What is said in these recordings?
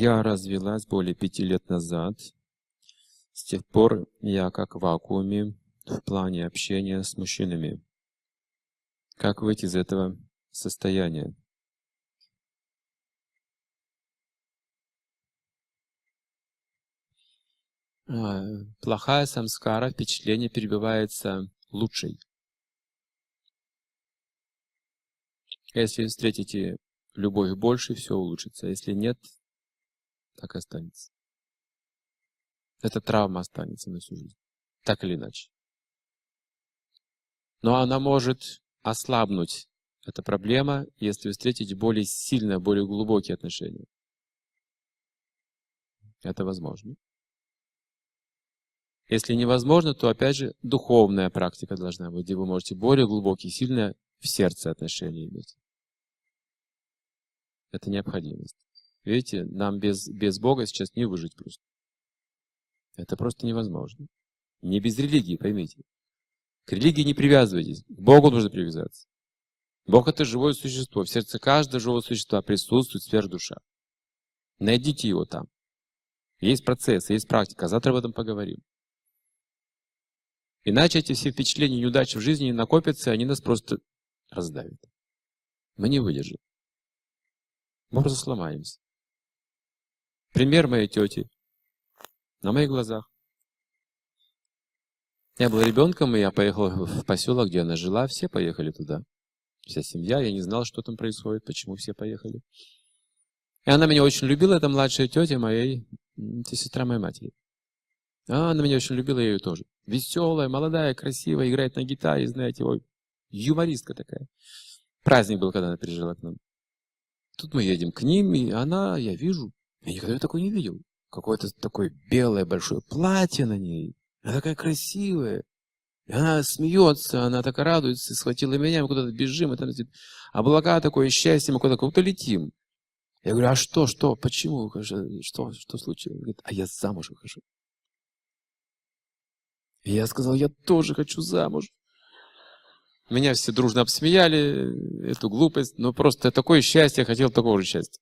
Я развелась более пяти лет назад. С тех пор я как в вакууме в плане общения с мужчинами. Как выйти из этого состояния? А, плохая самскара, впечатление перебивается лучшей. Если встретите любовь больше, все улучшится. Если нет, так и останется. Эта травма останется на всю жизнь. Так или иначе. Но она может ослабнуть, эта проблема, если вы встретите более сильные, более глубокие отношения. Это возможно. Если невозможно, то опять же духовная практика должна быть, где вы можете более глубокие, сильные в сердце отношения иметь. Это необходимость. Видите, нам без, без Бога сейчас не выжить просто. Это просто невозможно. Не без религии, поймите. К религии не привязывайтесь, к Богу нужно привязаться. Бог это живое существо. В сердце каждого живого существа присутствует сверхдуша. Найдите его там. Есть процесс, есть практика. Завтра об этом поговорим. Иначе эти все впечатления неудачи в жизни накопятся, и они нас просто раздавят. Мы не выдержим. Мы просто сломаемся. Пример моей тети. На моих глазах. Я был ребенком, и я поехал в поселок, где она жила. Все поехали туда. Вся семья. Я не знал, что там происходит, почему все поехали. И она меня очень любила, это младшая тетя моей, это сестра моей матери. А она меня очень любила, я ее тоже. Веселая, молодая, красивая, играет на гитаре, знаете, ой, юмористка такая. Праздник был, когда она приезжала к нам. Тут мы едем к ним, и она, я вижу, я никогда ее такой не видел. Какое-то такое белое большое платье на ней. Она такая красивая. И она смеется, она так радуется, схватила меня, мы куда-то бежим, и там облака такое счастье, мы куда-то куда летим. Я говорю, а что, что, почему, что, что случилось? Говорит, а я замуж выхожу. И я сказал, я тоже хочу замуж. Меня все дружно обсмеяли, эту глупость, но просто такое счастье, я хотел такого же счастья.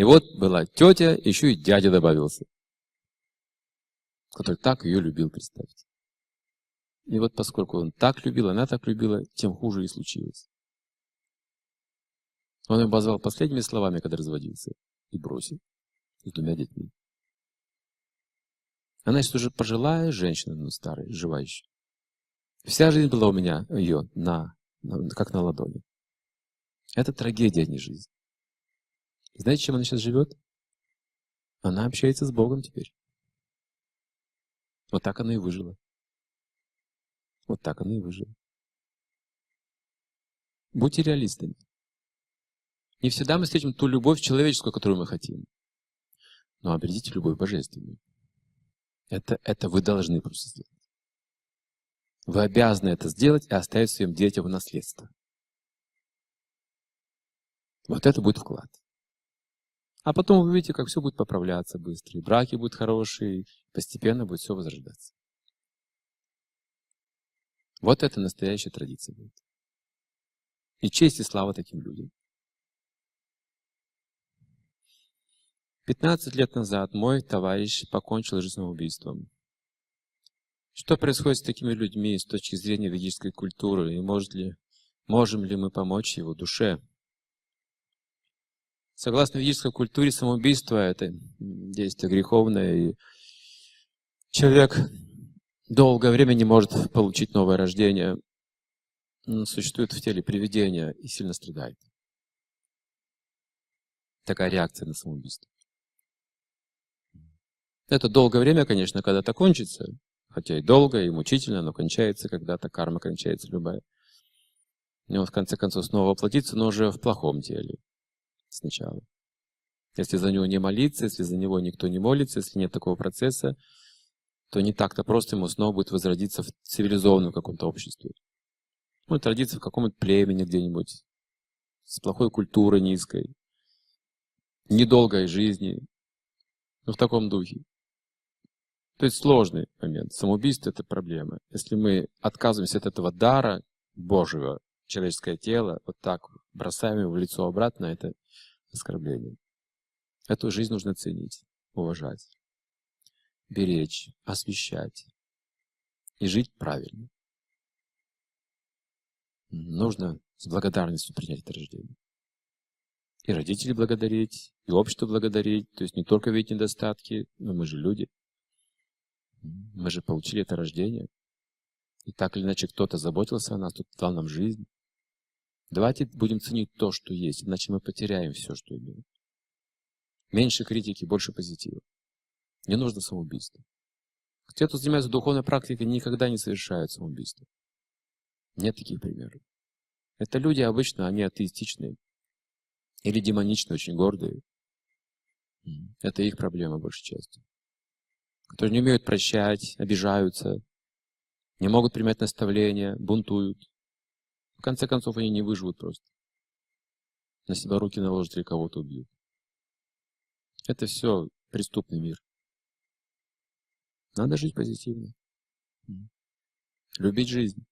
И вот была тетя, еще и дядя добавился, который так ее любил, представьте. И вот поскольку он так любил, она так любила, тем хуже и случилось. Он ее обозвал последними словами, когда разводился, и бросил с двумя детьми. Она сейчас уже пожилая женщина, но старая, живая еще. Вся жизнь была у меня, ее, на, на, как на ладони. Это трагедия, а не жизнь. Знаете, чем она сейчас живет? Она общается с Богом теперь. Вот так она и выжила. Вот так она и выжила. Будьте реалистами. Не всегда мы встретим ту любовь человеческую, которую мы хотим. Но обретите любовь божественную. Это, это вы должны просто сделать. Вы обязаны это сделать и оставить своим детям в наследство. Вот это будет вклад. А потом вы увидите, как все будет поправляться быстро, и браки будут хорошие, и постепенно будет все возрождаться. Вот это настоящая традиция будет. И честь и слава таким людям. 15 лет назад мой товарищ покончил жизнь самоубийством. Что происходит с такими людьми с точки зрения ведической культуры, и может ли, можем ли мы помочь его душе? Согласно ведической культуре, самоубийство – это действие греховное, и человек долгое время не может получить новое рождение, Он существует в теле привидения и сильно страдает. Такая реакция на самоубийство. Это долгое время, конечно, когда-то кончится, хотя и долго, и мучительно, но кончается когда-то, карма кончается любая. И он в конце концов снова воплотится, но уже в плохом теле сначала. Если за него не молиться, если за него никто не молится, если нет такого процесса, то не так-то просто ему снова будет возродиться в цивилизованном каком-то обществе. Может родиться в каком-нибудь племени где-нибудь, с плохой культурой низкой, недолгой жизни, но в таком духе. То есть сложный момент. Самоубийство – это проблема. Если мы отказываемся от этого дара Божьего, человеческое тело, вот так бросаем его в лицо обратно, это оскорбление. Эту жизнь нужно ценить, уважать, беречь, освещать и жить правильно. Нужно с благодарностью принять это рождение. И родителей благодарить, и общество благодарить. То есть не только видеть недостатки, но мы же люди. Мы же получили это рождение. И так или иначе кто-то заботился о нас, кто-то дал нам жизнь. Давайте будем ценить то, что есть, иначе мы потеряем все, что имеем. Меньше критики, больше позитива. Не нужно самоубийство. Те, кто занимается духовной практикой, никогда не совершают самоубийство. Нет таких примеров. Это люди обычно, они атеистичные. Или демоничные, очень гордые. Это их проблема большей части. Которые не умеют прощать, обижаются, не могут принимать наставления, бунтуют. В конце концов, они не выживут просто. На себя руки наложат или кого-то убьют. Это все преступный мир. Надо жить позитивно. Любить жизнь.